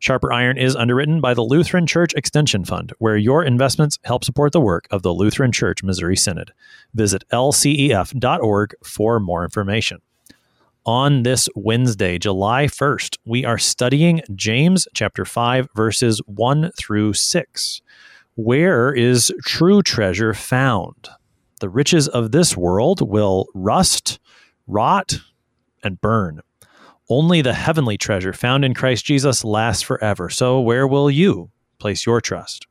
Sharper Iron is underwritten by the Lutheran Church Extension Fund, where your investments help support the work of the Lutheran Church Missouri Synod. Visit lcef.org for more information. On this Wednesday, July 1st, we are studying James chapter 5 verses 1 through 6. Where is true treasure found? The riches of this world will rust, rot, and burn only the heavenly treasure found in Christ Jesus lasts forever. So, where will you place your trust?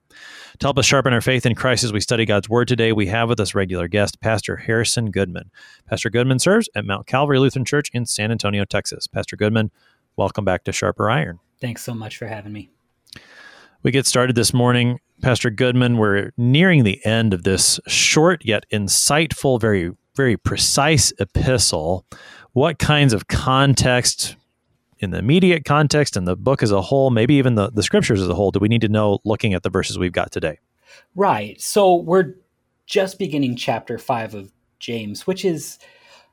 To help us sharpen our faith in Christ as we study God's Word today, we have with us regular guest, Pastor Harrison Goodman. Pastor Goodman serves at Mount Calvary Lutheran Church in San Antonio, Texas. Pastor Goodman, welcome back to Sharper Iron. Thanks so much for having me. We get started this morning. Pastor Goodman, we're nearing the end of this short yet insightful, very, very precise epistle what kinds of context in the immediate context and the book as a whole, maybe even the, the scriptures as a whole, do we need to know looking at the verses we've got today? Right. So we're just beginning chapter five of James, which is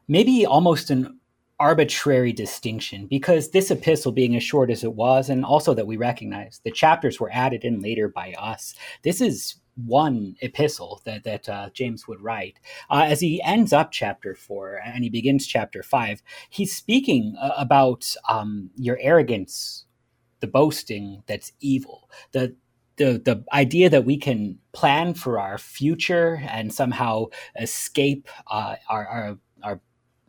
maybe almost an arbitrary distinction because this epistle being as short as it was, and also that we recognize the chapters were added in later by us, this is one epistle that that uh, James would write. Uh, as he ends up chapter four and he begins chapter five, he's speaking uh, about um, your arrogance, the boasting that's evil, the the the idea that we can plan for our future and somehow escape uh, our, our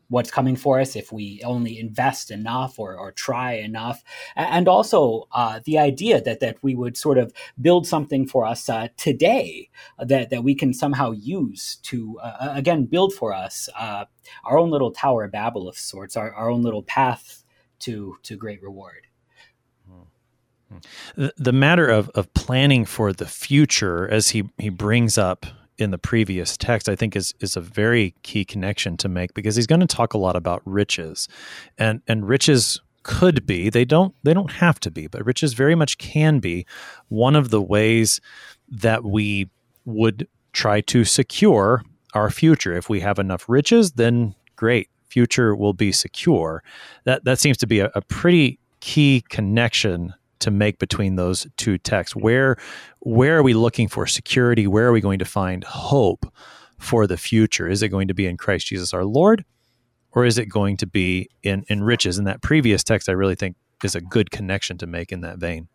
what's coming for us if we only invest enough or, or try enough. And also uh, the idea that that we would sort of build something for us uh, today that, that we can somehow use to uh, again build for us uh, our own little tower of babel of sorts our, our own little path to to great reward. The matter of, of planning for the future as he, he brings up in the previous text, I think is is a very key connection to make because he's going to talk a lot about riches, and and riches could be they don't they don't have to be, but riches very much can be one of the ways that we would try to secure our future. If we have enough riches, then great, future will be secure. That that seems to be a, a pretty key connection to make between those two texts. Where where are we looking for security? Where are we going to find hope for the future? Is it going to be in Christ Jesus our Lord, or is it going to be in in riches? In that previous text, I really think is a good connection to make in that vein.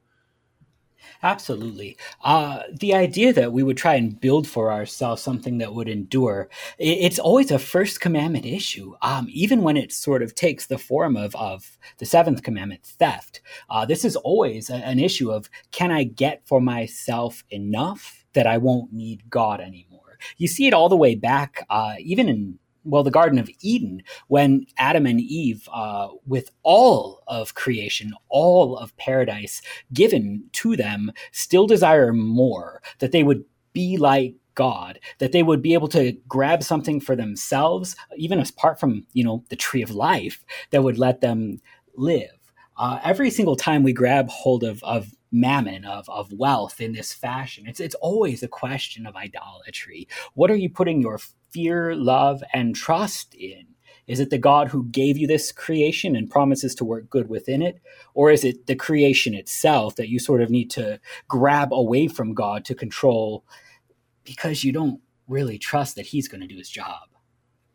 Absolutely. Uh, the idea that we would try and build for ourselves something that would endure, it's always a first commandment issue, um, even when it sort of takes the form of, of the seventh commandment, theft. Uh, this is always a, an issue of can I get for myself enough that I won't need God anymore? You see it all the way back, uh, even in well, the Garden of Eden, when Adam and Eve, uh, with all of creation, all of paradise given to them, still desire more, that they would be like God, that they would be able to grab something for themselves, even apart from, you know, the tree of life, that would let them live. Uh, every single time we grab hold of, of mammon of, of wealth in this fashion it's it's always a question of idolatry what are you putting your fear, love, and trust in? Is it the God who gave you this creation and promises to work good within it? Or is it the creation itself that you sort of need to grab away from God to control because you don't really trust that He's going to do His job?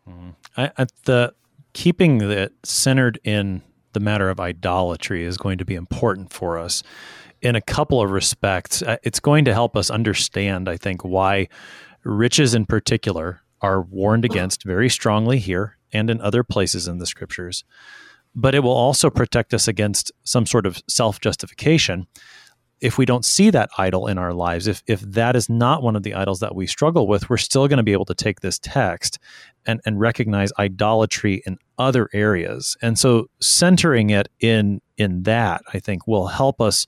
Mm. I, I, the keeping it centered in the matter of idolatry is going to be important for us in a couple of respects. Uh, it's going to help us understand, I think, why riches in particular are warned against very strongly here and in other places in the scriptures. But it will also protect us against some sort of self justification if we don't see that idol in our lives, if if that is not one of the idols that we struggle with, we're still going to be able to take this text and, and recognize idolatry in other areas. And so centering it in in that, I think, will help us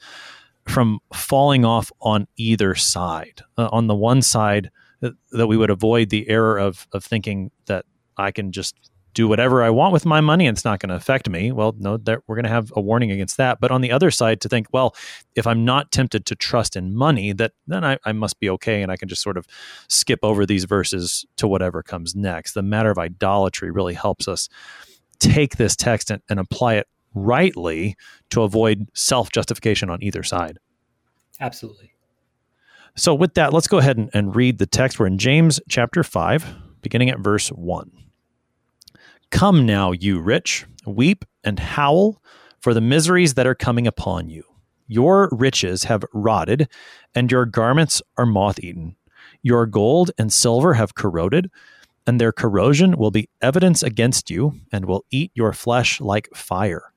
from falling off on either side. Uh, on the one side, that, we would avoid the error of of thinking that I can just do whatever I want with my money and it's not going to affect me. Well, no, we're going to have a warning against that. But on the other side, to think, well, if I'm not tempted to trust in money, that then I, I must be okay and I can just sort of skip over these verses to whatever comes next. The matter of idolatry really helps us take this text and, and apply it rightly to avoid self justification on either side. Absolutely. So, with that, let's go ahead and, and read the text. We're in James chapter 5, beginning at verse 1. Come now, you rich, weep and howl for the miseries that are coming upon you. Your riches have rotted, and your garments are moth eaten. Your gold and silver have corroded, and their corrosion will be evidence against you, and will eat your flesh like fire.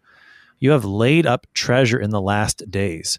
You have laid up treasure in the last days.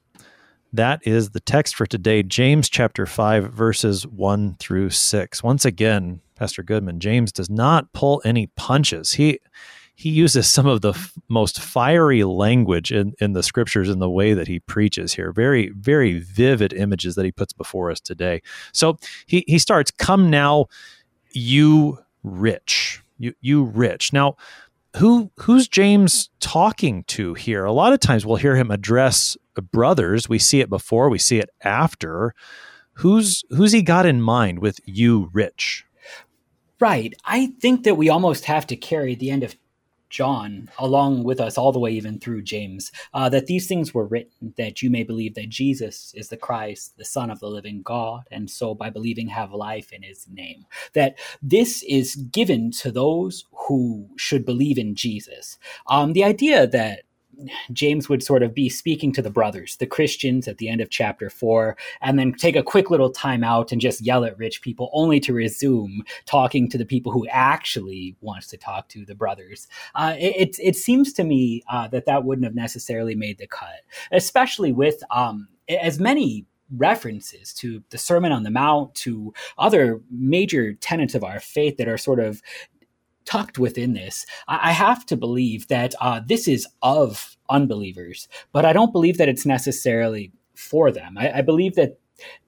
That is the text for today, James chapter 5, verses 1 through 6. Once again, Pastor Goodman, James does not pull any punches. He he uses some of the f- most fiery language in, in the scriptures in the way that he preaches here. Very, very vivid images that he puts before us today. So he, he starts, Come now, you rich. You, you rich. Now, who who's James talking to here? A lot of times we'll hear him address brothers. We see it before, we see it after. Who's who's he got in mind with you rich? Right. I think that we almost have to carry the end of John along with us all the way even through James, uh, that these things were written that you may believe that Jesus is the Christ, the Son of the living God, and so by believing have life in his name. That this is given to those who should believe in Jesus. Um, the idea that James would sort of be speaking to the brothers, the Christians at the end of chapter four, and then take a quick little time out and just yell at rich people, only to resume talking to the people who actually wants to talk to the brothers. Uh, it, it, it, seems to me uh, that that wouldn't have necessarily made the cut, especially with um, as many references to the Sermon on the Mount, to other major tenets of our faith that are sort of tucked within this, I, have to believe that uh, this is of unbelievers, but I don't believe that it's necessarily for them. I, I believe that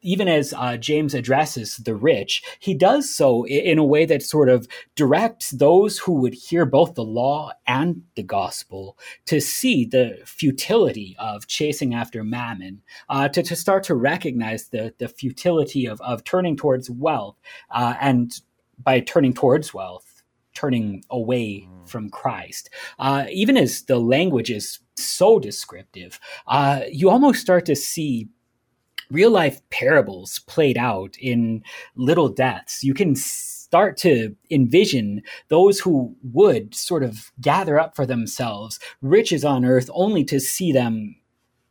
even as uh, James addresses the rich, he does so in a way that sort of directs those who would hear both the law and the gospel to see the futility of chasing after mammon, uh, to, to start to recognize the, the futility of, of turning towards wealth, uh, and by turning towards wealth, turning away mm. from Christ. Uh, even as the language is so descriptive, uh, you almost start to see real life parables played out in little deaths. You can start to envision those who would sort of gather up for themselves riches on earth only to see them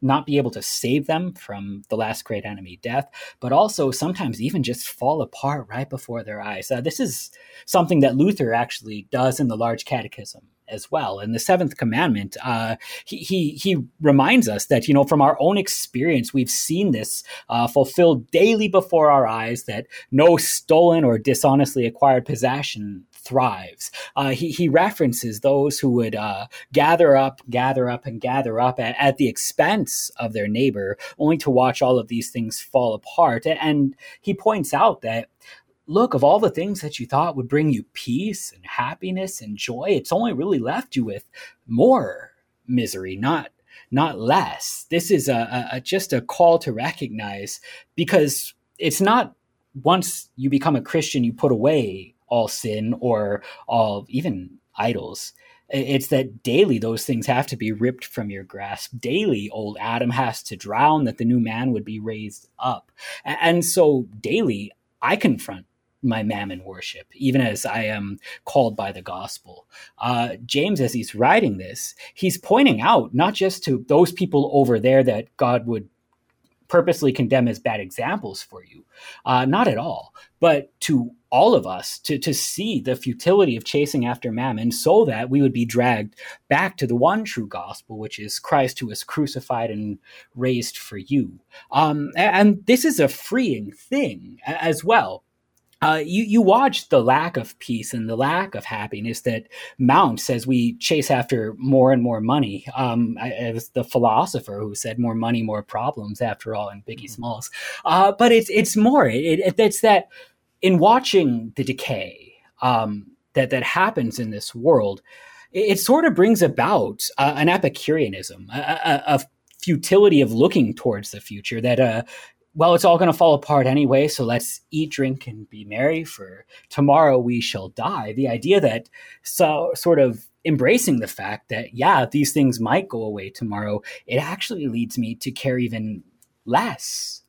not be able to save them from the last great enemy, death, but also sometimes even just fall apart right before their eyes. Uh, this is something that Luther actually does in the Large Catechism as well. In the seventh commandment, uh, he, he, he reminds us that you know from our own experience we've seen this uh, fulfilled daily before our eyes that no stolen or dishonestly acquired possession thrives. Uh, he, he references those who would uh, gather up, gather up, and gather up at, at, the expense of their neighbor, only to watch all of these things fall apart. And he points out that look, of all the things that you thought would bring you peace and happiness and joy, it's only really left you with more misery, not not less. This is a, a, just a call to recognize because it's not once you become a Christian, you put away all sin or all even idols. It's that daily those things have to be ripped from your grasp. Daily, old Adam has to drown that the new man would be raised up. And so daily, I confront my mammon worship, even as I am called by the gospel. Uh, James, as he's writing this, he's pointing out not just to those people over there that God would purposely condemn as bad examples for you. Uh, not at all. But to all of us to, to see the futility of chasing after mammon so that we would be dragged back to the one true gospel, which is Christ who was crucified and raised for you. Um, and this is a freeing thing as well. Uh, you, you watch the lack of peace and the lack of happiness that mounts as we chase after more and more money. Um, it was the philosopher who said more money, more problems, after all, in Biggie mm-hmm. Smalls. Uh, but it's, it's more, it, it, it's that in watching the decay um, that that happens in this world, it, it sort of brings about uh, an Epicureanism, a, a, a, futility of looking towards the future. That uh, well, it's all going to fall apart anyway, so let's eat, drink, and be merry. For tomorrow we shall die. The idea that so sort of embracing the fact that yeah, these things might go away tomorrow. It actually leads me to care even less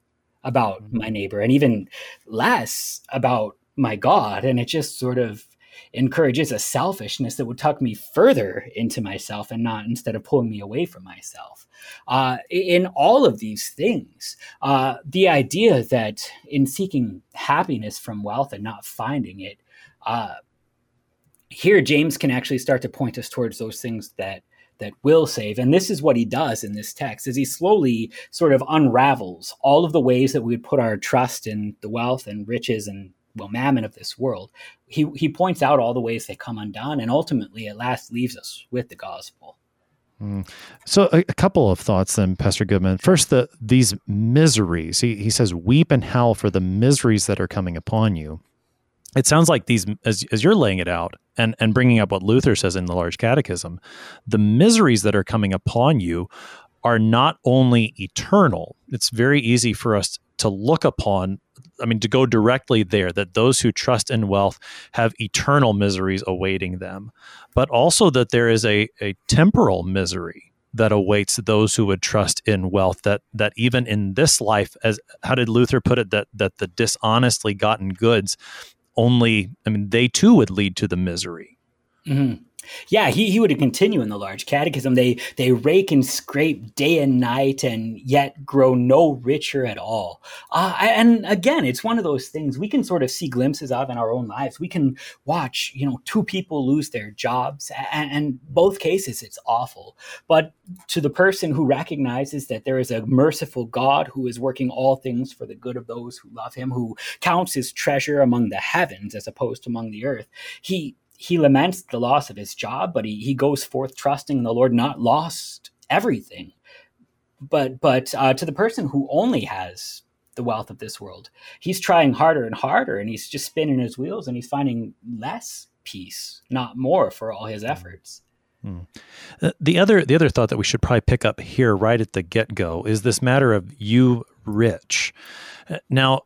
about mm-hmm. my neighbor and even less about my God. And it just sort of encourages a selfishness that would tuck me further into myself and not instead of pulling me away from myself. Uh, in all of these things, uh, the idea that in seeking happiness from wealth and not finding it, uh, here James can actually start to point us towards those things that that will save. And this is what he does in this text is he slowly sort of unravels all of the ways that we would put our trust in the wealth and riches and well mammon of this world. He he points out all the ways they come undone and ultimately at last leaves us with the gospel. Mm. So a, a, couple of thoughts then, Pastor Goodman. First, the these miseries. He he says, "Weep and howl for the miseries that are coming upon you." it sounds like these as, as you're laying it out and and bringing up what luther says in the large catechism the miseries that are coming upon you are not only eternal it's very easy for us to look upon i mean to go directly there that those who trust in wealth have eternal miseries awaiting them but also that there is a, a temporal misery that awaits those who would trust in wealth that that even in this life as how did luther put it that that the dishonestly gotten goods only, I mean, they too would lead to the misery. Mm-hmm. Yeah, he, he would continue in the large catechism. They they rake and scrape day and night, and yet grow no richer at all. Uh, and again, it's one of those things we can sort of see glimpses of in our own lives. We can watch, you know, two people lose their jobs, and, and both cases it's awful. But to the person who recognizes that there is a merciful God who is working all things for the good of those who love Him, who counts His treasure among the heavens as opposed to among the earth, he he laments the loss of his job, but he, he goes forth trusting the Lord, not lost everything. But but uh, to the person who only has the wealth of this world, he's trying harder and harder, and he's just spinning his wheels, and he's finding less peace, not more, for all his efforts. Hmm. Uh, the other the other thought that we should probably pick up here right at the get go is this matter of you rich. Uh, now,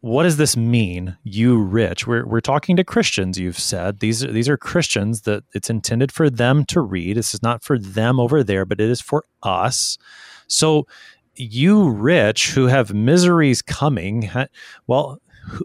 what does this mean, you rich? We're, we're talking to Christians, you've said. These these are Christians that it's intended for them to read. This is not for them over there, but it is for us. So, you rich who have miseries coming, well,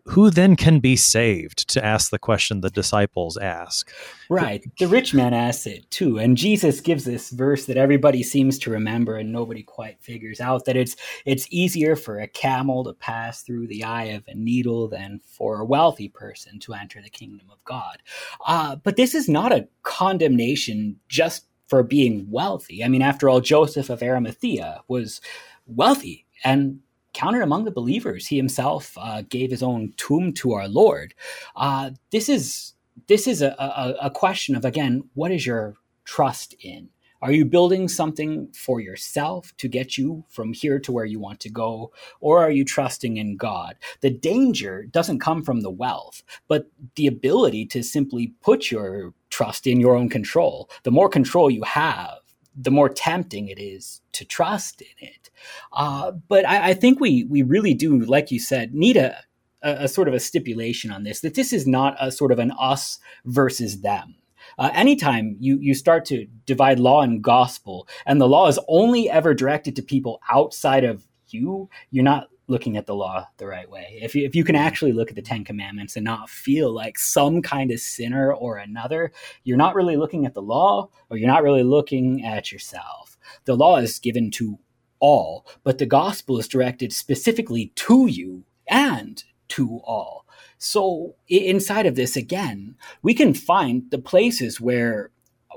who then can be saved to ask the question the disciples ask? Right. The rich man asks it too. And jesus gives this verse that everybody seems to remember and nobody quite figures out that it's it's easier for a camel to pass through the eye of a needle than for a wealthy person to enter the kingdom of god. Uh, but this is not a condemnation just for being wealthy. I mean after all joseph of arimathea was wealthy and counted among the believers. He himself uh, gave his own tomb to our Lord. Uh, this is this is a, a, a question of again, what is your trust in? Are you building something for yourself to get you from here to where you want to go? Or are you trusting in God? The danger doesn't come from the wealth, but the ability to simply put your trust in your own control. The more control you have, the more tempting it is to trust in it. Uh, but I, I, think we we really do, like you said, need a, a, a, sort of a stipulation on this that this is not a sort of an us versus them. Uh, anytime you you start to divide law and gospel, and the law is only ever directed to people outside of you, you're not looking at the law the right way. If you, if you can actually look at the Ten Commandments and not feel like some kind of sinner or another, you're not really looking at the law or you're not really looking at yourself. The law is given to all, but the gospel is directed specifically to you and to all. So, inside of this, again, we can find the places where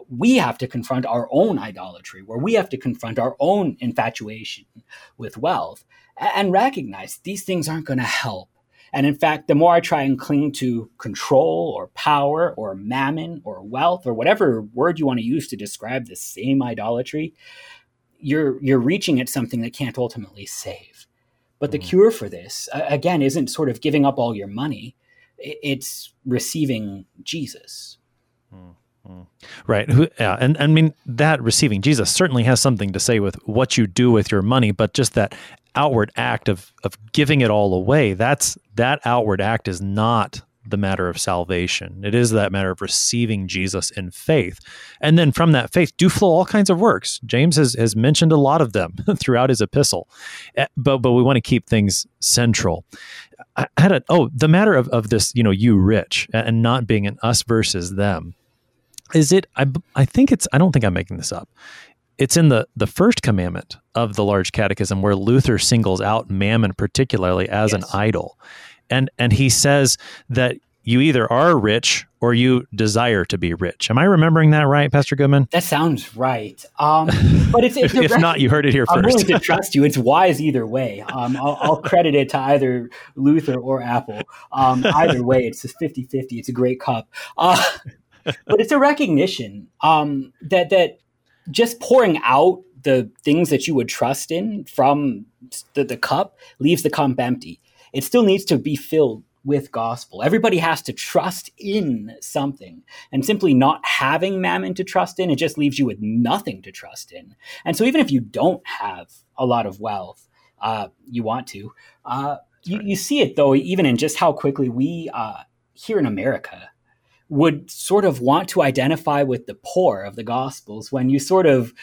we have to confront our own idolatry, where we have to confront our own infatuation with wealth and recognize these things aren't going to help. And in fact, the more I try and cling to control or power or mammon or wealth or whatever word you want to use to describe the same idolatry, you're you're reaching at something that can't ultimately save. But the mm. cure for this, again, isn't sort of giving up all your money. It's receiving Jesus. Mm. Mm. Right. Yeah. And, and I mean, that receiving Jesus certainly has something to say with what you do with your money, but just that outward act of, of giving it all away, that's that outward act is not the matter of salvation. It is that matter of receiving Jesus in faith. And then from that faith do flow all kinds of works. James has, has mentioned a lot of them throughout his epistle. Eh, but but we want to keep things central. I had a oh, the matter of, of this, you know, you rich and not being an us versus them is it I, I think it's i don't think i'm making this up it's in the the first commandment of the large catechism where luther singles out mammon particularly as yes. an idol and and he says that you either are rich or you desire to be rich. Am I remembering that right, Pastor Goodman? That sounds right. Um, but it's, it's if, not, you heard it here I'm first. I'm willing to trust you. It's wise either way. Um, I'll, I'll, credit it to either Luther or Appel. Um, either way, it's a 50-50. It's a great cup. Uh, but it's a recognition um, that that just pouring out the things that you would trust in from the, the cup leaves the cup empty. It still needs to be filled with gospel. Everybody has to trust in something. And simply not having mammon to trust in, it just leaves you with nothing to trust in. And so even if you don't have a lot of wealth, uh, you want to, uh, you, you, see it though, even in just how quickly we uh, here in America would sort of want to identify with the poor of the gospels when you sort of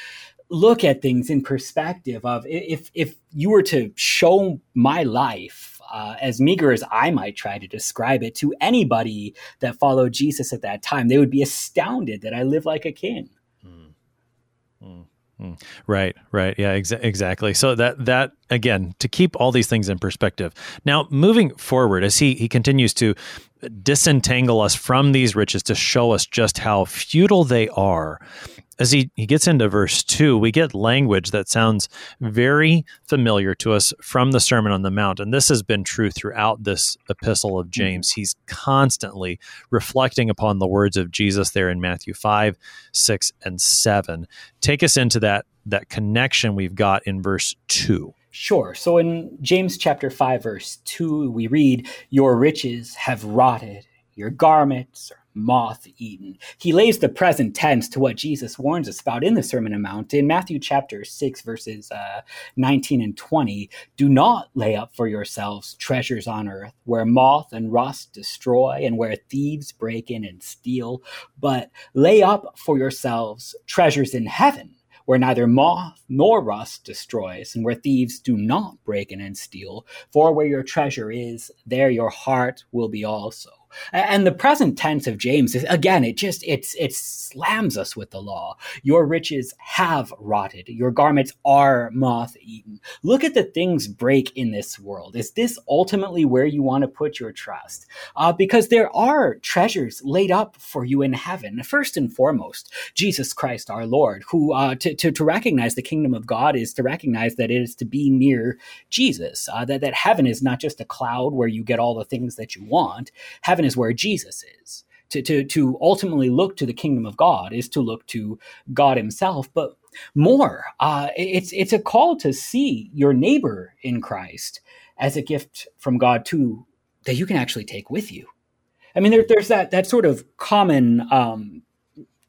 look at things in perspective of if if you were to show my life uh, as meager as I might try to describe it to anybody that followed Jesus at that time, they would be astounded that I live like a king. Mm. Mm. Right, right, yeah, exa- exactly. So that that again to keep all these things in perspective. Now, moving forward, as he he continues to disentangle us from these riches to show us just how futile they are. As he, he gets into verse 2, we get language that sounds very familiar to us from the Sermon on the Mount. And this has been true throughout this epistle of mm-hmm. James. He's constantly reflecting upon the words of Jesus there in Matthew 5, 6, and 7. Take us into that, that connection we've got in verse 2. Sure. So in James chapter 5, verse 2, we read, Your riches have rotted, your garments are moth eaten. He lays the present tense to what Jesus warns us about in the Sermon on the Mount. In Matthew chapter 6, verses uh, 19 and 20, do not lay up for yourselves treasures on earth, where moth and rust destroy, and where thieves break in and steal, but lay up for yourselves treasures in heaven where neither moth nor rust destroys, and where thieves do not break in and steal. For where your treasure is, there your heart will be also. And the present tense of James is again, it just it's it slams us with the law. Your riches have rotted, your garments are moth eaten. Look at the things break in this world. Is this ultimately where you want to put your trust? Uh, because there are treasures laid up for you in heaven. First and foremost, Jesus Christ our Lord, who uh, to, to, to recognize the kingdom of God is to recognize that it is to be near Jesus. Uh, that that heaven is not just a cloud where you get all the things that you want. Heaven heaven is where Jesus is. To, to, to ultimately look to the kingdom of God is to look to God Himself, but more, uh, it's it's a call to see your neighbor in Christ as a gift from God too that you can actually take with you. I mean, there, there's that that sort of common um,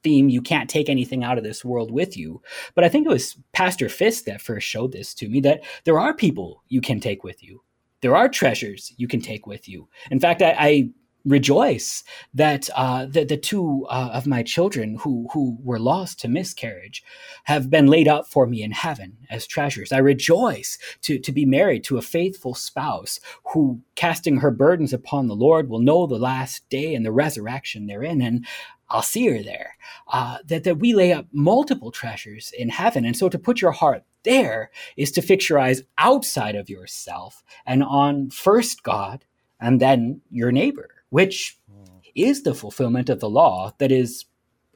theme: you can't take anything out of this world with you. But I think it was Pastor Fisk that first showed this to me that there are people you can take with you. There are treasures you can take with you. In fact, I, I rejoice that uh, the, the two uh, of my children who, who were lost to miscarriage have been laid up for me in heaven as treasures. I rejoice to, to be married to a faithful spouse who, casting her burdens upon the Lord, will know the last day and the resurrection therein. And I'll see her there. Uh, that, that we lay up multiple treasures in heaven. And so to put your heart there is to fix your eyes outside of yourself and on first God and then your neighbor, which is the fulfillment of the law that is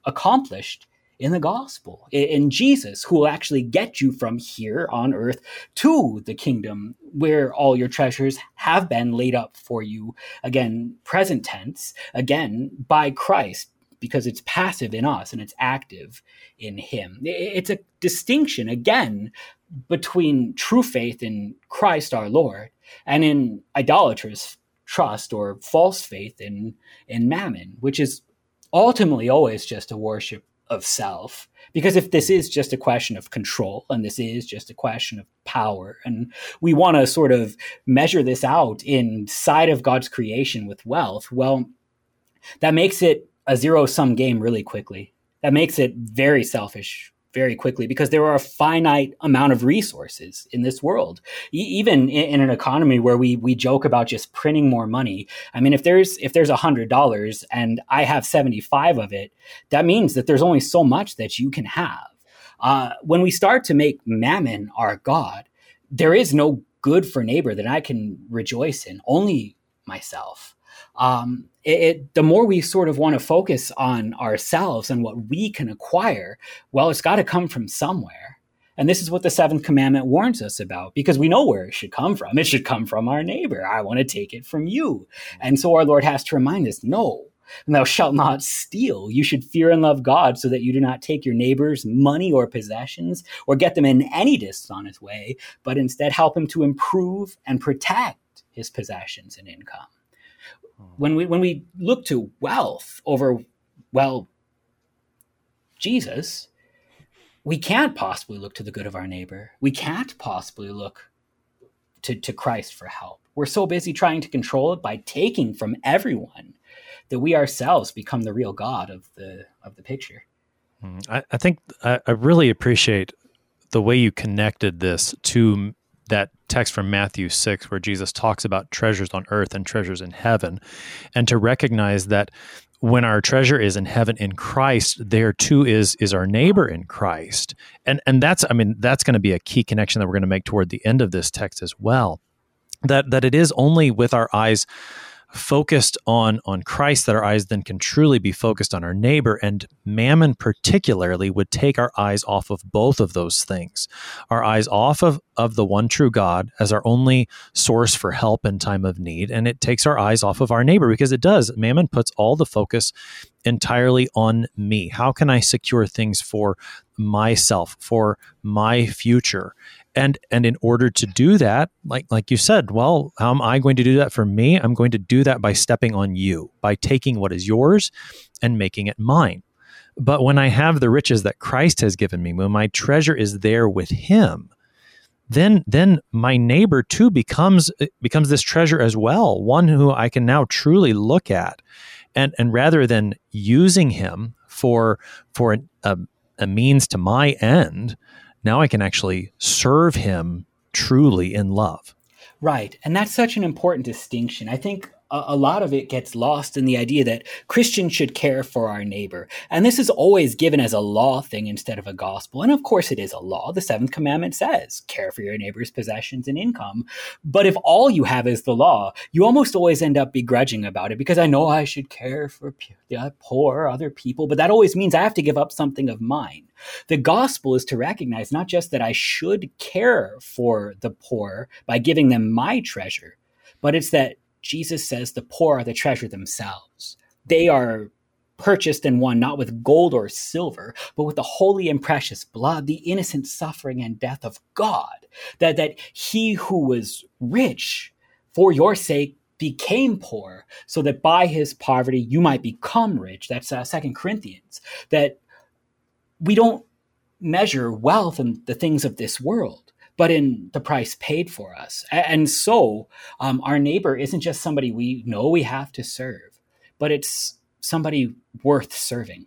accomplished in the gospel, in Jesus, who will actually get you from here on earth to the kingdom where all your treasures have been laid up for you. Again, present tense, again, by Christ, because it's passive in us and it's active in Him. It's a distinction, again, between true faith in Christ our Lord and in idolaters' trust or false faith in, in mammon, which is ultimately always just a worship of self. Because if this is just a question of control and this is just a question of power, and we want to sort of measure this out inside of God's creation with wealth, well, that makes it a zero sum game really quickly. That makes it very selfish very quickly because there are a finite amount of resources in this world. E- even in, in, an economy where we we joke about just printing more money. I mean, if there's if there's a hundred dollars and I have seventy five of it, that means that there's only so much that you can have. Uh, when we start to make mammon our god, there is no good for neighbor that I can rejoice in. Only myself um, it, it, the more we sort of want to focus on ourselves and what we can acquire, well, it's got to come from somewhere. And this is what the seventh commandment warns us about because we know where it should come from. It should come from our neighbor. I want to take it from you. And so our Lord has to remind us no, thou shalt not steal. You should fear and love God so that you do not take your neighbor's money or possessions or get them in any dishonest way, but instead help him to improve and protect his possessions and income when we when we look to wealth over well Jesus, we can't possibly look to the good of our neighbor. We can't possibly look to, to Christ for help. We're so busy trying to control it by taking from everyone that we ourselves become the real God of the of the picture. Hmm. I, I think I, I really appreciate the way you connected this to that text from Matthew 6 where Jesus talks about treasures on earth and treasures in heaven and to recognize that when our treasure is in heaven in Christ there too is is our neighbor in Christ. And and that's I mean that's going to be a key connection that we're going to make toward the end of this text as well that that it is only with our eyes focused on on Christ that our eyes then can truly be focused on our neighbor. And mammon particularly would take our eyes off of both of those things. Our eyes off of of the one true God as our only source for help in time of need. And it takes our eyes off of our neighbor because it does. Mammon puts all the focus entirely on me. How can i secure things for myself for my future and and in order to do that like like you said well how am i going to do that for me? I'm going to do that by stepping on you by taking what is yours and making it mine. But when i have the riches that christ has given me when my treasure is there with him then then my neighbor too becomes becomes this treasure as well one who i can now truly look at. And and rather than using him for for a, a means to my end now I can actually serve him truly in love. Right. And that's such an important distinction. I think a, a lot of it gets lost in the idea that Christians should care for our neighbor. And this is always given as a law thing instead of a gospel. And of course, it is a law. The seventh commandment says, care for your neighbor's possessions and income. But if all you have is the law, you almost always end up begrudging about it because I know I should care for the poor, other people, but that always means I have to give up something of mine. The gospel is to recognize not just that I should care for the poor by giving them my treasure, but it's that Jesus says the poor are the treasure themselves. They are purchased and won not with gold or silver, but with the holy and precious blood, the innocent suffering and death of God. That, that he who was rich for your sake became poor so that by his poverty you might become rich. That's uh, Second Corinthians. That we don't measure wealth in the things of this world but in the price paid for us. And so um, our neighbor isn't just somebody we know we have to serve, but it's somebody worth serving.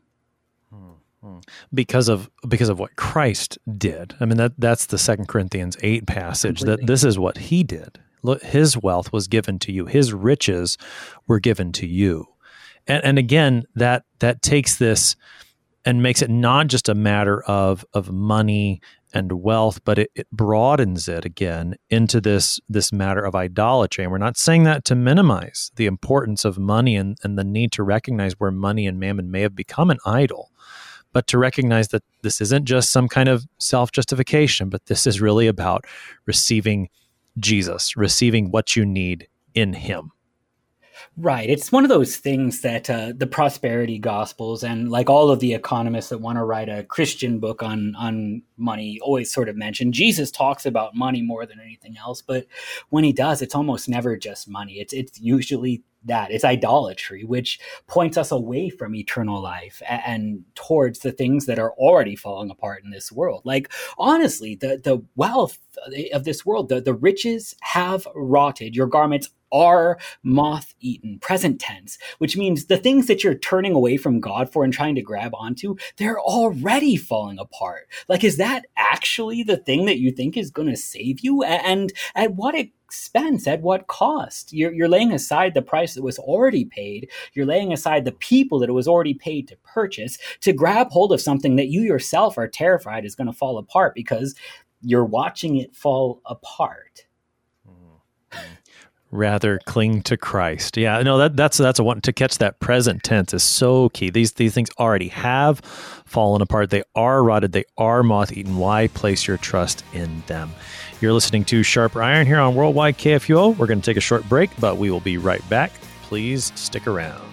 Because of because of what Christ did. I mean that that's the Second Corinthians eight passage Completely. that this is what he did. His wealth was given to you. His riches were given to you. And, and again, that that takes this and makes it not just a matter of of money and wealth, but it, it, broadens it again into this this matter of idolatry. And we're not saying that to minimize the importance of money and, and the need to recognize where money and mammon may have become an idol, but to recognize that this isn't just some kind of self justification, but this is really about receiving Jesus, receiving what you need in Him. Right. It's one of those things that uh, the prosperity gospels and like all of the economists that want to write a Christian book on on money always sort of mention. Jesus talks about money more than anything else, but when he does, it's almost never just money. It's it's usually that it's idolatry which points us away from eternal life and, and, towards the things that are already falling apart in this world like honestly the the wealth of this world the, the riches have rotted your garments are moth eaten, present tense, which means the things that you're turning away from God for and trying to grab onto, they're already falling apart. Like, is that actually the thing that you think is going to save you? And at what expense? At what cost? You're, you're laying aside the price that was already paid. You're laying aside the people that it was already paid to purchase to grab hold of something that you yourself are terrified is going to fall apart because you're watching it fall apart mm-hmm. rather cling to Christ. Yeah, no, that that's that's a one to catch that present tense is so key. These these things already have fallen apart. They are rotted. They are moth eaten. Why place your trust in them? You're listening to Sharper Iron here on Worldwide KFUO. We're going to take a short break, but we will be right back. Please stick around.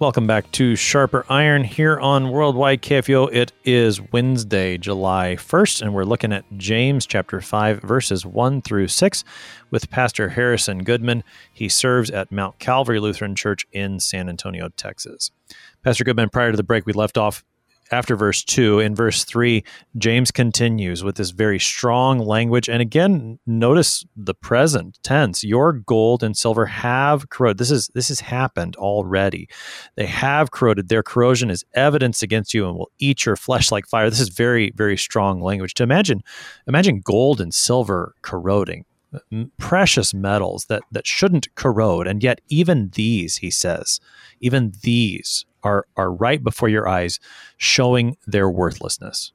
Welcome back to Sharper Iron here on Worldwide KFUO. It is Wednesday, July 1st, and we're looking at James chapter 5, verses 1 through 6 with Pastor Harrison Goodman. He serves at Mount Calvary Lutheran Church in San Antonio, Texas. Pastor Goodman, prior to the break, we left off after verse 2 in verse 3 james continues with this very strong language. And again notice the present tense. Your gold and silver have corroded. This is this has happened already. They have corroded. Their corrosion is evidence against you and will eat your flesh like fire. This is very very strong language. To imagine imagine gold and silver corroding. Precious metals that that shouldn't corrode. And yet even these he says even these are are right before your eyes, showing their worthlessness.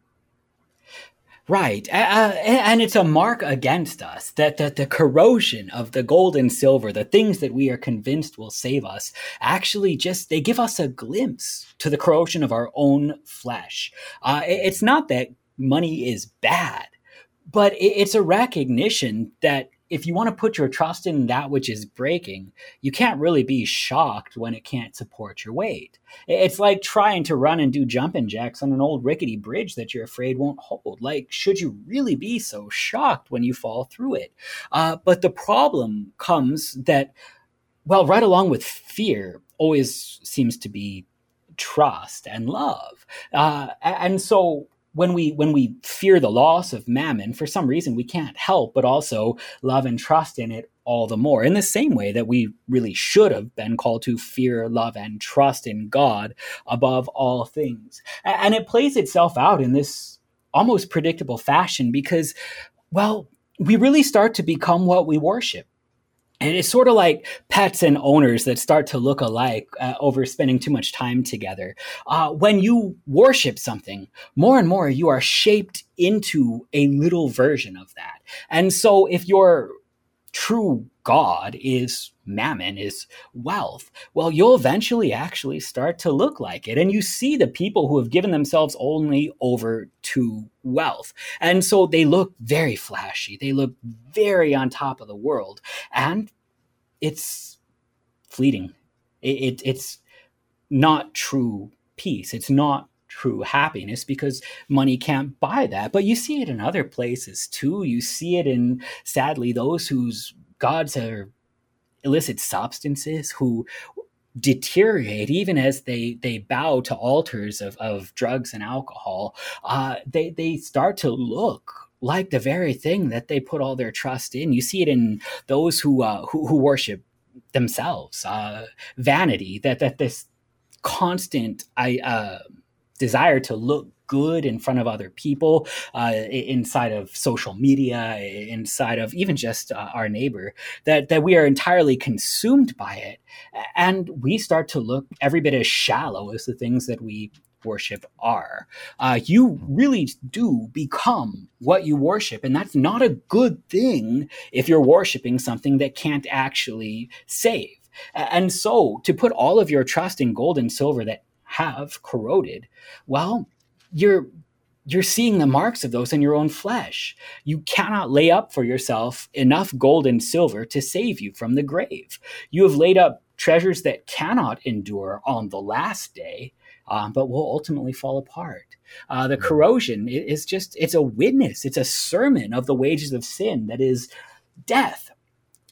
Right, uh, and it's a mark against us that, that the corrosion of the gold and silver, the things that we are convinced will save us, actually just they give us a glimpse to the corrosion of our own flesh. Uh, it's not that money is bad, but it's a recognition that if you want to put your trust in that which is breaking, you can't really be shocked when it can't support your weight. It's like trying to run and do jumping jacks on an old rickety bridge that you're afraid won't hold. Like, should you really be so shocked when you fall through it? Uh, but the problem comes that, well, right along with fear always seems to be trust and love. Uh, and so when we when we fear the loss of mammon for some reason we can't help but also love and trust in it all the more. In the same way that we really should have been called to fear love and trust in god above all things. And it plays itself out in this almost predictable fashion because well we really start to become what we worship and it's sort of like pets and owners that start to look alike uh, over spending too much time together. Uh, when you worship something, more and more you are shaped into a little version of that. And so if your true God is mammon, is wealth, well, you'll eventually actually start to look like it. And you see the people who have given themselves only over to wealth. And so they look very flashy. They look very on top of the world. And it's fleeting. It, it, it's not true peace. It's not true happiness because money can't buy that. But you see it in other places too. You see it in, sadly, those whose gods are illicit substances, who deteriorate even as they they bow to altars of, of drugs and alcohol uh, they they start to look like the very thing that they put all their trust in you see it in those who uh, who, who worship themselves uh, vanity that that this constant i uh, desire to look good in front of other people, uh, inside of social media, inside of even just uh, our neighbor, that, that we are entirely consumed by it. And we start to look every bit as shallow as the things that we worship are. Uh, you really do become what you worship. And that's not a good thing if you're worshiping something that can't actually save. And so to put all of your trust in gold and silver that have corroded, well, you're you're seeing the marks of those in your own flesh. You cannot lay up for yourself enough gold and silver to save you from the grave. You have laid up treasures that cannot endure on the last day, um, but will ultimately fall apart. Uh, the corrosion is just, it's a witness, it's a sermon of the wages of sin that is death.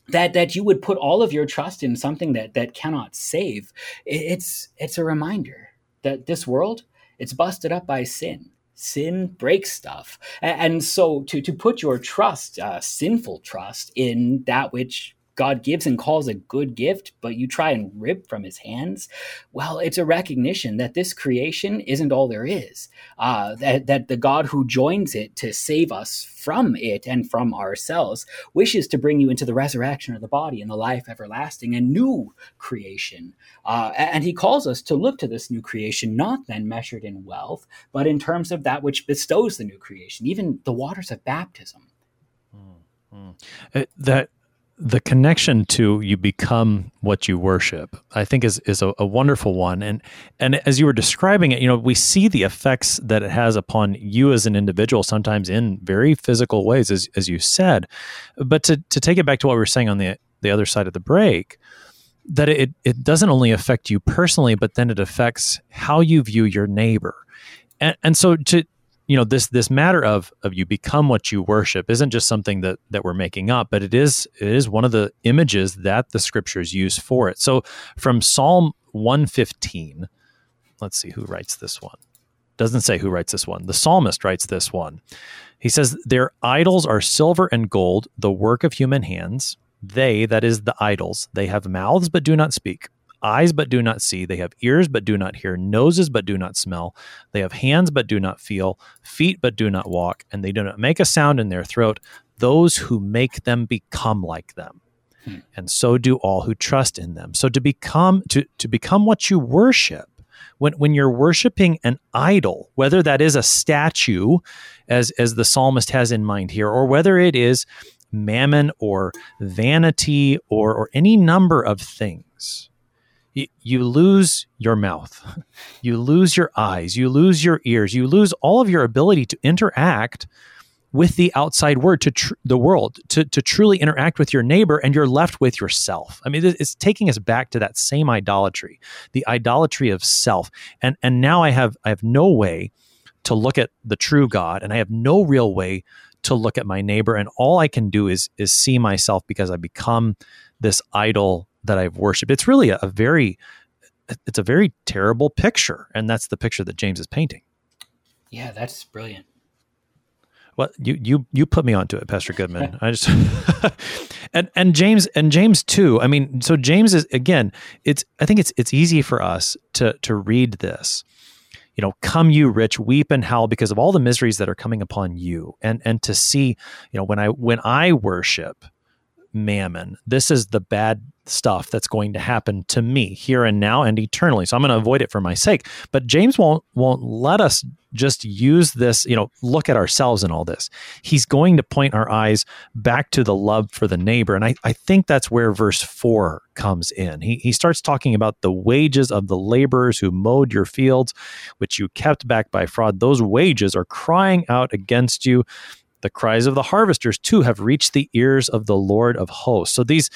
That, that you would put all of your trust in something that, that cannot save. It's, it's a reminder that this world it's busted up by sin. Sin breaks stuff. And so to, to put your trust, uh, sinful trust, in that which God gives and calls a good gift, but you try and rip from his hands, well, it's a recognition that this creation isn't all there is. Uh, that, that the God who joins it to save us from it and from ourselves wishes to bring you into the resurrection of the body and the life everlasting, a new creation. Uh, and he calls us to look to this new creation, not then measured in wealth, but in terms of that which bestows the new creation, even the waters of baptism. Mm-hmm. Uh, that the connection to you become what you worship, I think is is a, a, wonderful one. And and as you were describing it, you know, we see the effects that it has upon you as an individual, sometimes in very physical ways, as as you said. But to to take it back to what we were saying on the the other side of the break, that it it doesn't only affect you personally, but then it affects how you view your neighbor. And and so to you know this this matter of of you become what you worship isn't just something that that we're making up but it is it is one of the images that the scriptures use for it. So from psalm 115 let's see who writes this one. Doesn't say who writes this one. The psalmist writes this one. He says their idols are silver and gold the work of human hands. They that is the idols they have mouths but do not speak eyes but do not see, they have ears but do not hear, noses but do not smell, they have hands but do not feel, feet but do not walk, and they do not make a sound in their throat, those who make them become like them. Hmm. And so do all who trust in them. So to become to, to become what you worship, when, when you're worshiping an idol, whether that is a statue, as, as the psalmist has in mind here, or whether it is mammon or vanity or, or any number of things, you, lose your mouth, you lose your eyes, you lose your ears, you lose all of your ability to interact with the outside world to tr- the world to, to truly interact with your neighbor and you're left with yourself. I mean it's taking us back to that same idolatry the idolatry of self. And and now i have i have no way to look at the true god and i have no real way to look at my neighbor and all i can do is is see myself because i become this idol that I've worshipped. It's really a, a very it's a very terrible picture, and that's the picture that James is painting. Yeah, that's brilliant. Well, you you you put me onto it, Pastor Goodman. I just and and James and James too. I mean, so James is again. It's I think it's it's easy for us to to read this. You know, come you rich, weep and howl because of all the miseries that are coming upon you, and and to see, you know, when I when I worship mammon, this is the bad stuff that's going to happen to me here and now and eternally. So I'm going to avoid it for my sake. But James won't won't let us just use this, you know, look at ourselves in all this. He's going to point our eyes back to the love for the neighbor. And I, I think that's where verse four comes in. He, he starts talking about the wages of the laborers who mowed your fields, which you kept back by fraud. Those wages are crying out against you. The cries of the harvesters too have reached the ears of the Lord of hosts. So these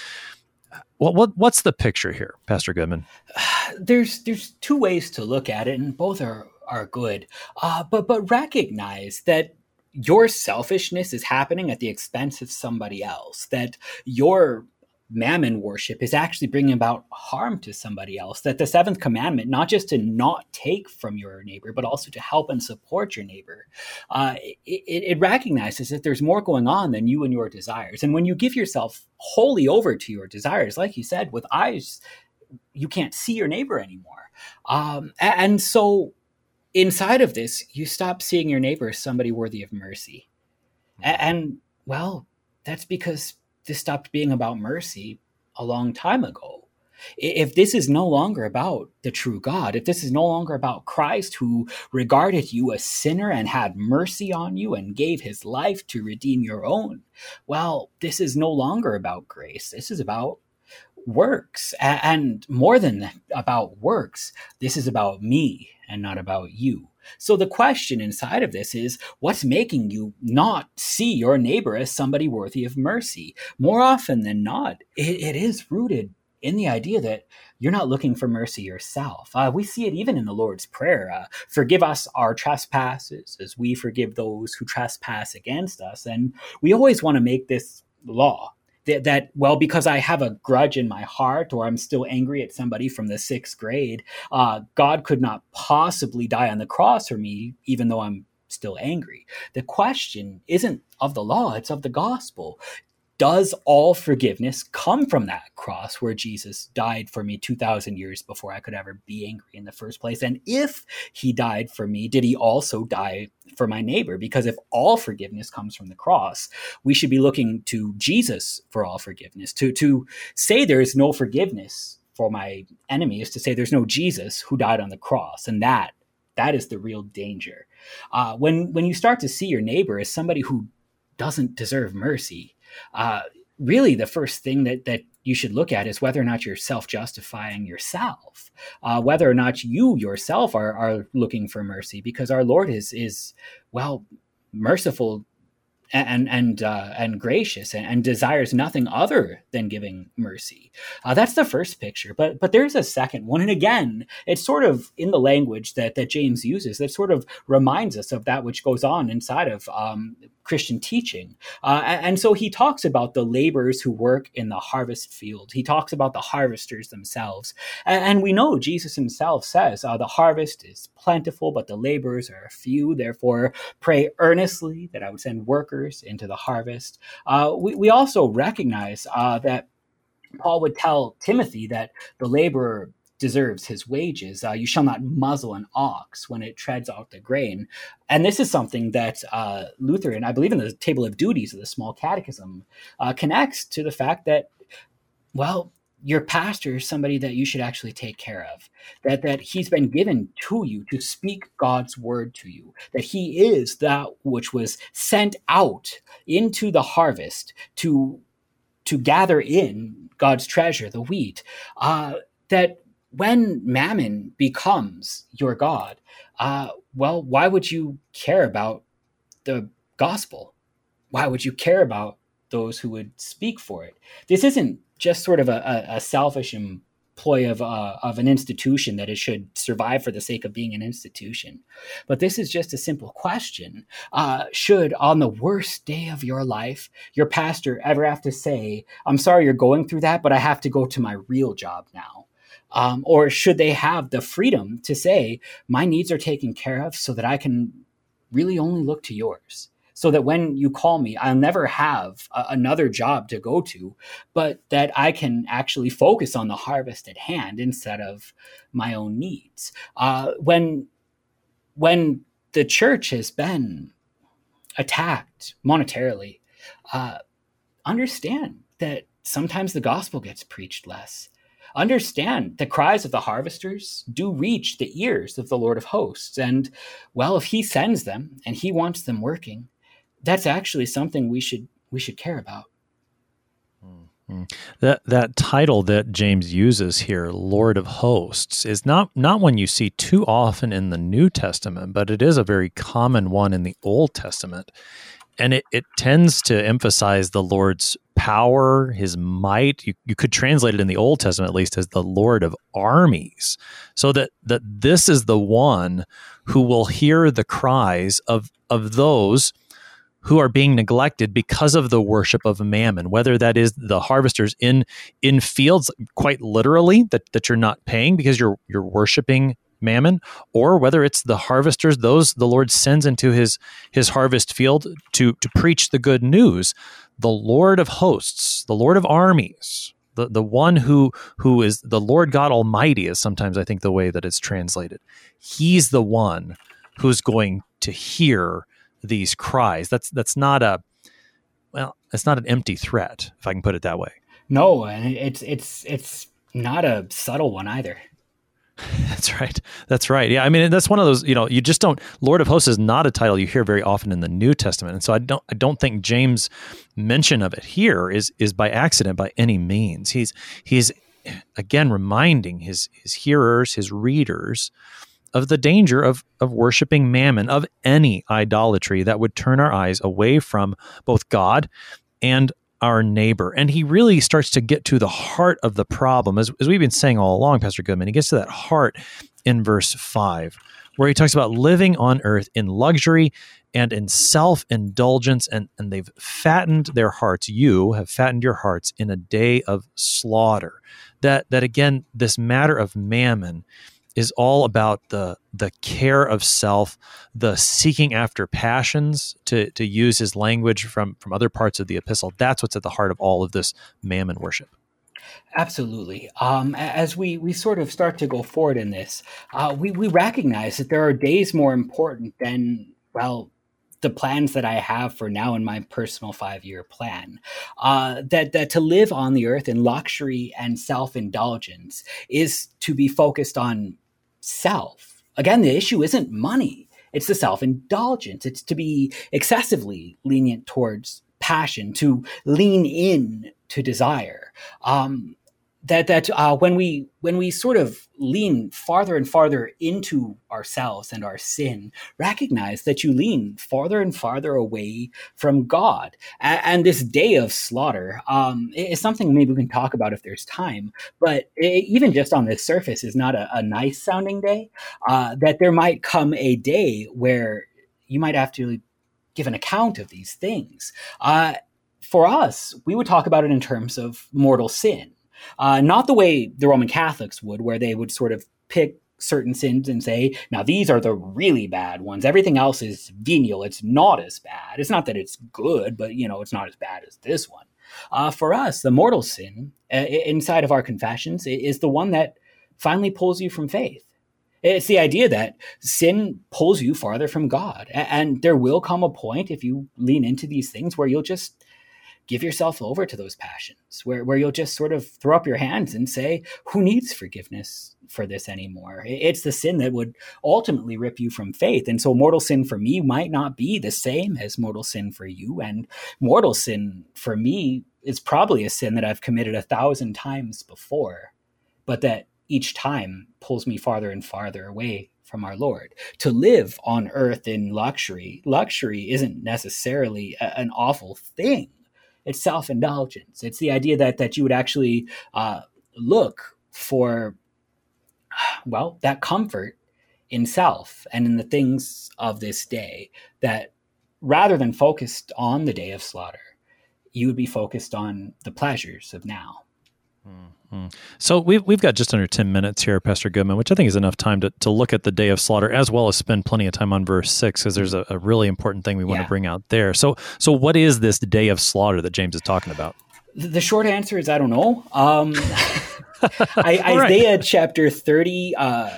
what, what what's the picture here, Pastor Goodman? There's there's two ways to look at it, and both are are good. Uh, but but recognize that your selfishness is happening at the expense of somebody else. That your mammon worship is actually bringing about harm to somebody else. That the seventh commandment, not just to not take from your neighbor, but also to help and support your neighbor, uh, it, it, recognizes that there's more going on than you and your desires. And when you give yourself wholly over to your desires, like you said, with eyes, you can't see your neighbor anymore. Um, and so inside of this, you stop seeing your neighbor as somebody worthy of mercy. And well, that's because this stopped being about mercy a long time ago. If this is no longer about the true God, if this is no longer about Christ who regarded you a sinner and had mercy on you and gave his life to redeem your own, well, this is no longer about grace. This is about works. And more than about works, this is about me and not about you. So the question inside of this is what's making you not see your neighbor as somebody worthy of mercy? More often than not, it, it is rooted in the idea that you're not looking for mercy yourself. Uh, we see it even in the Lord's Prayer uh, forgive us our trespasses as we forgive those who trespass against us. And we always want to make this law that, that well because i have a grudge in my heart or i'm still angry at somebody from the sixth grade uh, god could not possibly die on the cross for me even though i'm still angry. The question isn't of the law it's of the gospel does all forgiveness come from that cross where Jesus died for me 2,000 years before I could ever be angry in the first place? And if he died for me, did he also die for my neighbor? Because if all forgiveness comes from the cross, we should be looking to Jesus for all forgiveness. To, to say there is no forgiveness for my enemy is to say there's no Jesus who died on the cross. And that that is the real danger. Uh, when when you start to see your neighbor as somebody who doesn't deserve mercy, uh, really the first thing that that you should look at is whether or not you're self-justifying yourself, uh, whether or not you yourself are are looking for mercy, because our Lord is is well merciful and and uh, and gracious and, and, desires nothing other than giving mercy. Uh, that's the first picture, but but there's a second one, and again, it's sort of in the language that that James uses that sort of reminds us of that which goes on inside of um, Christian teaching. Uh, and so he talks about the laborers who work in the harvest field. He talks about the harvesters themselves, and, and we know Jesus himself says uh, the harvest is plentiful, but the laborers are few. Therefore, pray earnestly that I would send workers into the harvest. Uh, we, we also recognize uh, that Paul would tell Timothy that the laborer deserves his wages. Uh, you shall not muzzle an ox when it treads out the grain. And this is something that uh, Lutheran, I believe in the table of duties of the small catechism, uh, connects to the fact that, well, your pastor is somebody that you should actually take care of that that he's been given to you to speak god's word to you that he is that which was sent out into the harvest to to gather in god's treasure the wheat uh, that when mammon becomes your god uh, well why would you care about the gospel? Why would you care about those who would speak for it? This isn't just sort of a, a, selfish employ of uh, of an institution that it should survive for the sake of being an institution. But this is just a simple question: uh, Should, on the worst day of your life, your pastor ever have to say, "I'm sorry you're going through that, but I have to go to my real job now"? Um, or should they have the freedom to say, "My needs are taken care of, so that I can really only look to yours"? So that when you call me, I'll never have a, another job to go to, but that I can actually focus on the harvest at hand instead of my own needs. Uh, when when the church has been attacked monetarily, uh, understand that sometimes the gospel gets preached less. Understand the cries of the harvesters do reach the ears of the Lord of hosts. And well, if he sends them and he wants them working, that's actually something we should we should care about. Mm-hmm. That that title that James uses here, Lord of Hosts, is not not one you see too often in the New Testament, but it is a very common one in the Old Testament. and it, it tends to emphasize the Lord's power, his might. You, you could translate it in the Old Testament at least as the Lord of armies. So that, that this is the one who will hear the cries of, of those who are being neglected because of the worship of mammon, whether that is the harvesters in in fields, quite literally, that, that you're not paying because you're you're worshiping mammon, or whether it's the harvesters, those the Lord sends into his his harvest field to to preach the good news. The Lord of hosts, the Lord of armies, the, the one who who is the Lord God Almighty is sometimes I think the way that it's translated. He's the one who's going to hear these cries. That's that's not a well, it's not an empty threat, if I can put it that way. No, and it's it's it's not a subtle one either. That's right. That's right. Yeah, I mean that's one of those. You know, you just don't. Lord of Hosts is not a title you hear very often in the New Testament, and so I don't. I don't think James' mention of it here is is by accident by any means. He's he's again reminding his his hearers, his readers, of the danger of of worshiping mammon, of any idolatry that would turn our eyes away from both God and our neighbor. And he really starts to get to the heart of the problem. As, as we've been saying all along, Pastor Goodman, he gets to that heart in verse 5, where he talks about living on earth in luxury and in self indulgence, and, and they've fattened their hearts. You have fattened your hearts in a day of slaughter. That, that again, this matter of mammon is all about the the care of self, the seeking after passions, to to use his language from from other parts of the epistle. That's what's at the heart of all of this mammon worship. Absolutely. Um, as we, we sort of start to go forward in this, uh, we, we recognize that there are days more important than, well, the plans that I have for now in my personal five year plan. Uh, that that to live on the earth in luxury and self indulgence is to be focused on self. Again, the issue isn't money; it's the self indulgence. It's to be excessively lenient towards passion, to lean in to desire. Um, that that uh, when we when we sort of lean farther and farther into ourselves and our sin, recognize that you lean farther and farther away from God. And, and this day of slaughter um, is something maybe we can talk about if there's time. But it, even just on the surface, is not a, a nice sounding day. Uh, that there might come a day where you might have to give an account of these things. Uh, for us, we would talk about it in terms of mortal sin uh, not the way the Roman Catholics would, where they would sort of pick certain sins and say, now these are the really bad ones. Everything else is venial. It's not as bad. It's not that it's good, but you know, it's not as bad as this one. Uh, for us, the mortal sin uh, inside of our confessions is the one that finally pulls you from faith. It's the idea that sin pulls you farther from God. And there will come a point if you lean into these things where you'll just give yourself over to those passions where, where you'll just sort of throw up your hands and say, Who needs forgiveness for this anymore? It's the sin that would ultimately rip you from faith. And so, mortal sin for me might not be the same as mortal sin for you. And mortal sin for me is probably a sin that I've committed a thousand times before, but that each time pulls me farther and farther away from our Lord. To live on earth in luxury, luxury isn't necessarily a, an awful thing it's self indulgence. It's the idea that that you would actually uh, look for well that comfort in self and in the things of this day that rather than focused on the day of slaughter you would be focused on the pleasures of now Mm-hmm. So we've we've got just under ten minutes here, Pastor Goodman, which I think is enough time to, to look at the day of slaughter as well as spend plenty of time on verse six, because there's a, a, really important thing we want yeah. to bring out there. So so what is this day of slaughter that James is talking about? The short answer is I don't know. Um, I, Isaiah right. chapter thirty. Uh,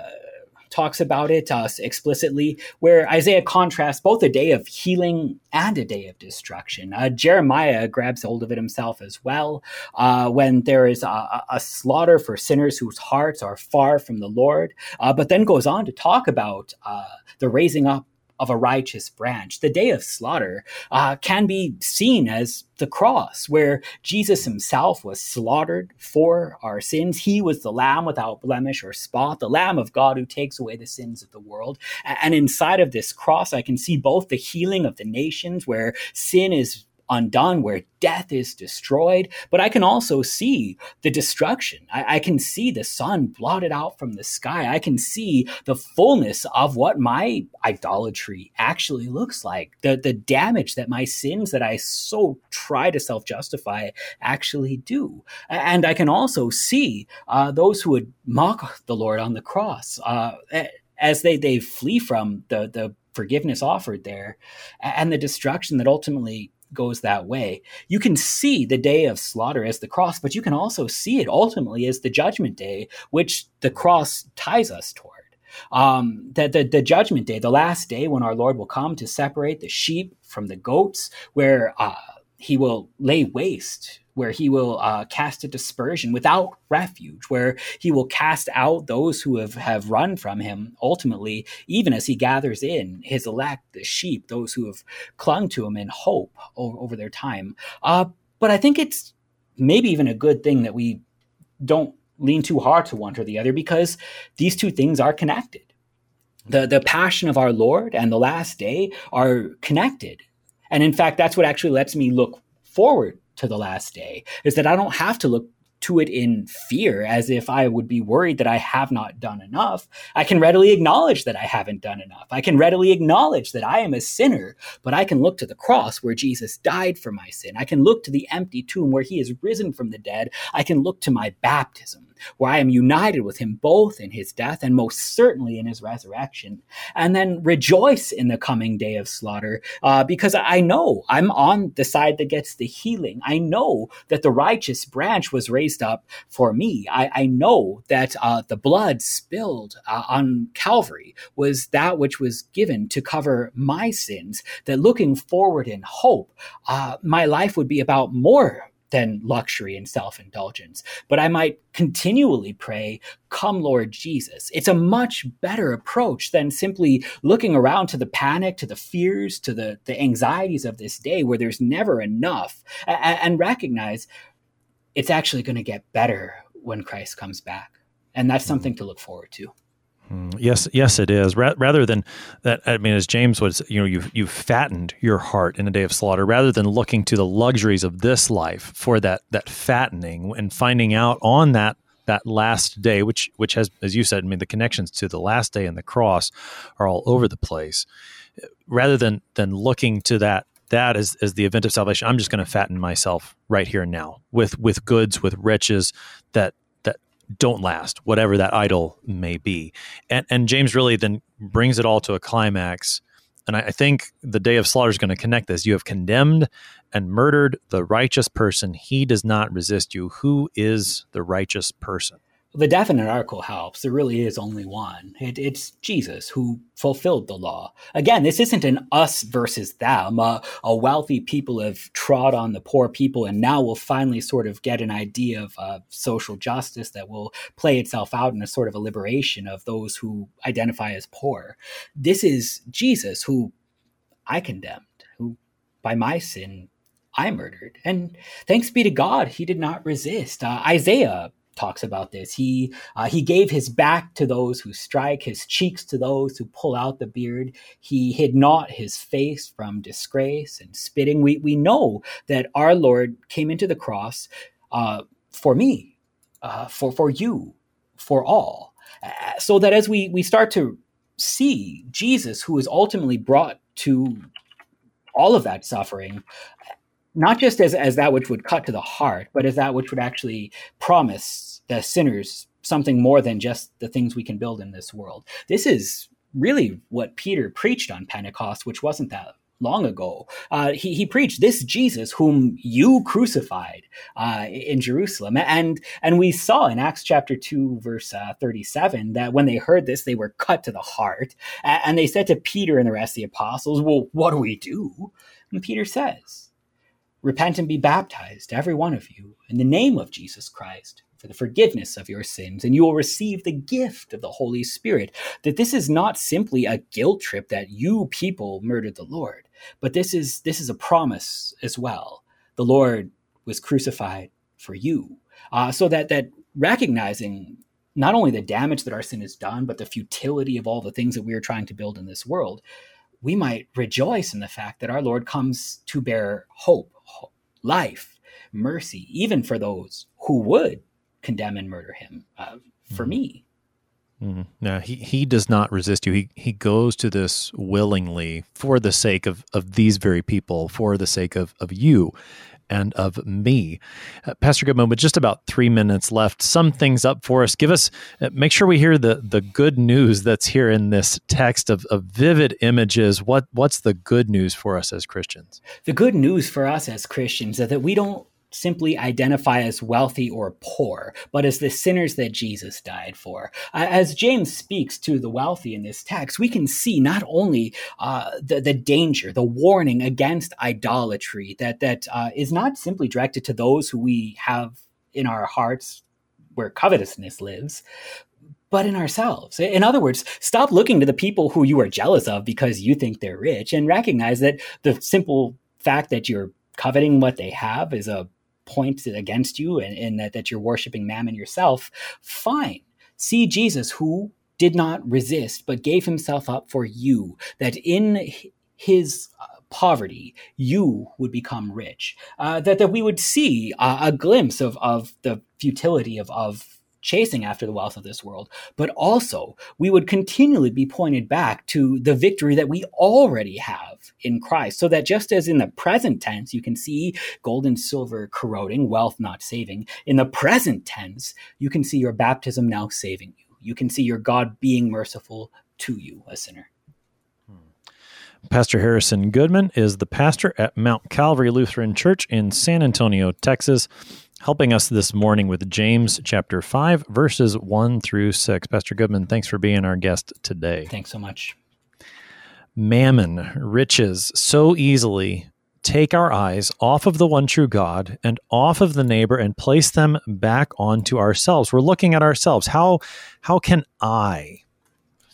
talks about it uh, explicitly, where Isaiah contrasts both a day of healing and a day of destruction. Uh, Jeremiah grabs hold of it himself as well uh, when there is a, a, slaughter for sinners whose hearts are far from the Lord, uh, but then goes on to talk about uh, the raising up of a righteous branch. The day of slaughter uh, can be seen as the cross, where Jesus himself was slaughtered for our sins. He was the lamb without blemish or spot, the lamb of God who takes away the sins of the world. And inside of this cross, I can see both the healing of the nations, where sin is undone, where death is destroyed. But I can also see the destruction. I, I, can see the sun blotted out from the sky. I can see the fullness of what my idolatry actually looks like, the, the damage that my sins that I so try to self justify actually do. And I can also see uh, those who would mock the Lord on the cross. Uh, as they, they flee from the, the forgiveness offered there and the destruction that ultimately goes that way. You can see the day of slaughter as the cross, but you can also see it ultimately as the judgment day, which the cross ties us toward. Um, the, the, the judgment day, the last day when our Lord will come to separate the sheep from the goats, where uh, he will lay waste where he will uh, cast a dispersion without refuge, where he will cast out those who have, have run from him, ultimately, even as he gathers in his elect, the sheep, those who have clung to him in hope over, over their time. Uh, but I think it's maybe even a good thing that we don't lean too hard to one or the other because these two things are connected. The, the passion of our Lord and the last day are connected. And in fact, that's what actually lets me look forward to the last day is that I don't have to look to it in fear as if I would be worried that I have not done enough. I can readily acknowledge that I haven't done enough. I can readily acknowledge that I am a sinner, but I can look to the cross where Jesus died for my sin. I can look to the empty tomb where he is risen from the dead. I can look to my baptism where I am united with him both in his death and most certainly in his resurrection. And then rejoice in the coming day of slaughter uh, because I know I'm on the side that gets the healing. I know that the righteous branch was raised up for me. I, I know that uh, the blood spilled uh, on Calvary was that which was given to cover my sins, that looking forward in hope, uh, my life would be about more than luxury and self indulgence. But I might continually pray, Come, Lord Jesus. It's a much better approach than simply looking around to the panic, to the fears, to the, the anxieties of this day where there's never enough, and, and recognize it's actually going to get better when Christ comes back. And that's mm-hmm. something to look forward to. Mm, yes, yes, it is. Rather than that, I mean, as James was, you know, you've you've fattened your heart in a day of slaughter, rather than looking to the luxuries of this life for that that fattening and finding out on that that last day, which which has, as you said, I mean, the connections to the last day and the cross are all over the place. Rather than than looking to that that as, as the event of salvation, I'm just going to fatten myself right here and now with with goods, with riches that don't last, whatever that idol may be. And, and James really then brings it all to a climax. And I, I think the day of slaughter is going to connect this. You have condemned and murdered the righteous person. He does not resist you. Who is the righteous person? The definite article helps. There really is only one. It, it's Jesus who fulfilled the law. Again, this isn't an us versus them. Uh, a wealthy people have trod on the poor people, and now we'll finally sort of get an idea of uh, social justice that will play itself out in a sort of a liberation of those who identify as poor. This is Jesus who I condemned, who by my sin I murdered. And thanks be to God, he did not resist. Uh, Isaiah talks about this. He uh, he gave his back to those who strike, his cheeks to those who pull out the beard. He hid not his face from disgrace and spitting. We we know that our Lord came into the cross uh, for me, uh, for for you, for all, uh, so that as we we start to see Jesus, who is ultimately brought to all of that suffering not just as, as that which would cut to the heart, but as that which would actually promise the sinners something more than just the things we can build in this world. This is really what Peter preached on Pentecost, which wasn't that long ago. Uh, he, he preached this Jesus whom you crucified uh, in Jerusalem. And, and we saw in Acts chapter 2, verse uh, 37, that when they heard this, they were cut to the heart. And they said to Peter and the rest of the apostles, Well, what do we do? And Peter says, Repent and be baptized, every one of you, in the name of Jesus Christ for the forgiveness of your sins, and you will receive the gift of the Holy Spirit. That this is not simply a guilt trip that you people murdered the Lord, but this is this is a promise as well. The Lord was crucified for you, uh, so that that recognizing not only the damage that our sin has done, but the futility of all the things that we are trying to build in this world, we might rejoice in the fact that our Lord comes to bear hope, life, mercy, even for those who would condemn and murder him uh, for mm-hmm. me. Mm-hmm. No, he, he does not resist you. He he goes to this willingly for the sake of, of these very people, for the sake of, of you and of me. Uh, Pastor Goodman, with just about three minutes left, sum things up for us. Give us, uh, make sure we hear the the good news that's here in this text of, of vivid images. What what's the good news for us as Christians? The good news for us as Christians is that we don't simply identify as wealthy or poor, but as the sinners that Jesus died for. As James speaks to the wealthy in this text, we can see not only uh, the, the danger, the warning against idolatry that, that uh, is not simply directed to those who we have in our hearts where covetousness lives, but in ourselves. In other words, stop looking to the people who you are jealous of because you think they're rich and recognize that the simple fact that you're coveting what they have is a point against you and, and that, that you're worshiping mammon yourself, fine. See Jesus who did not resist, but gave himself up for you, that in his uh, poverty, you would become rich. Uh, that, that we would see a, a glimpse of, of the futility of, of chasing after the wealth of this world, but also we would continually be pointed back to the victory that we already have in Christ. So that just as in the present tense, you can see gold and silver corroding, wealth not saving, in the present tense, you can see your baptism now saving you. You can see your God being merciful to you, a sinner. Hmm. Pastor Harrison Goodman is the pastor at Mount Calvary Lutheran Church in San Antonio, Texas helping us this morning with James chapter 5, verses 1 through 6. Pastor Goodman, thanks for being our guest today. Thanks so much. Mammon, riches, so easily take our eyes off of the one true God and off of the neighbor and place them back onto ourselves. We're looking at ourselves. How how can I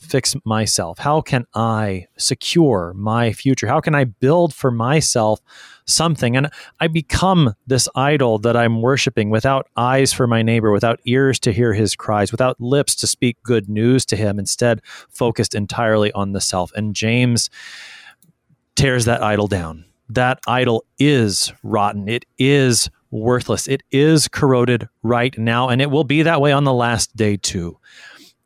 fix myself? How can I secure my future? How can I build for myself something? And I become this idol that I'm worshiping without eyes for my neighbor, without ears to hear his cries, without lips to speak good news to him, instead focused entirely on the self. And James tears that idol down. That idol is rotten. It is worthless. It is corroded right now, and it will be that way on the last day too.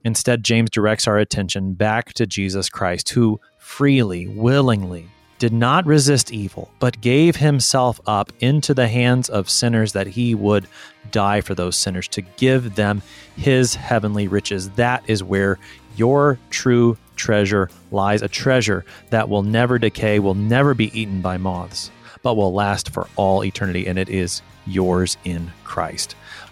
Instead, James directs our attention back to Jesus Christ, who freely, willingly did not resist evil, but gave himself up into the hands of sinners that he would die for those sinners to give them his heavenly riches. That is where your true treasure lies a treasure that will never decay, will never be eaten by moths, but will last for all eternity, and it is yours in Christ.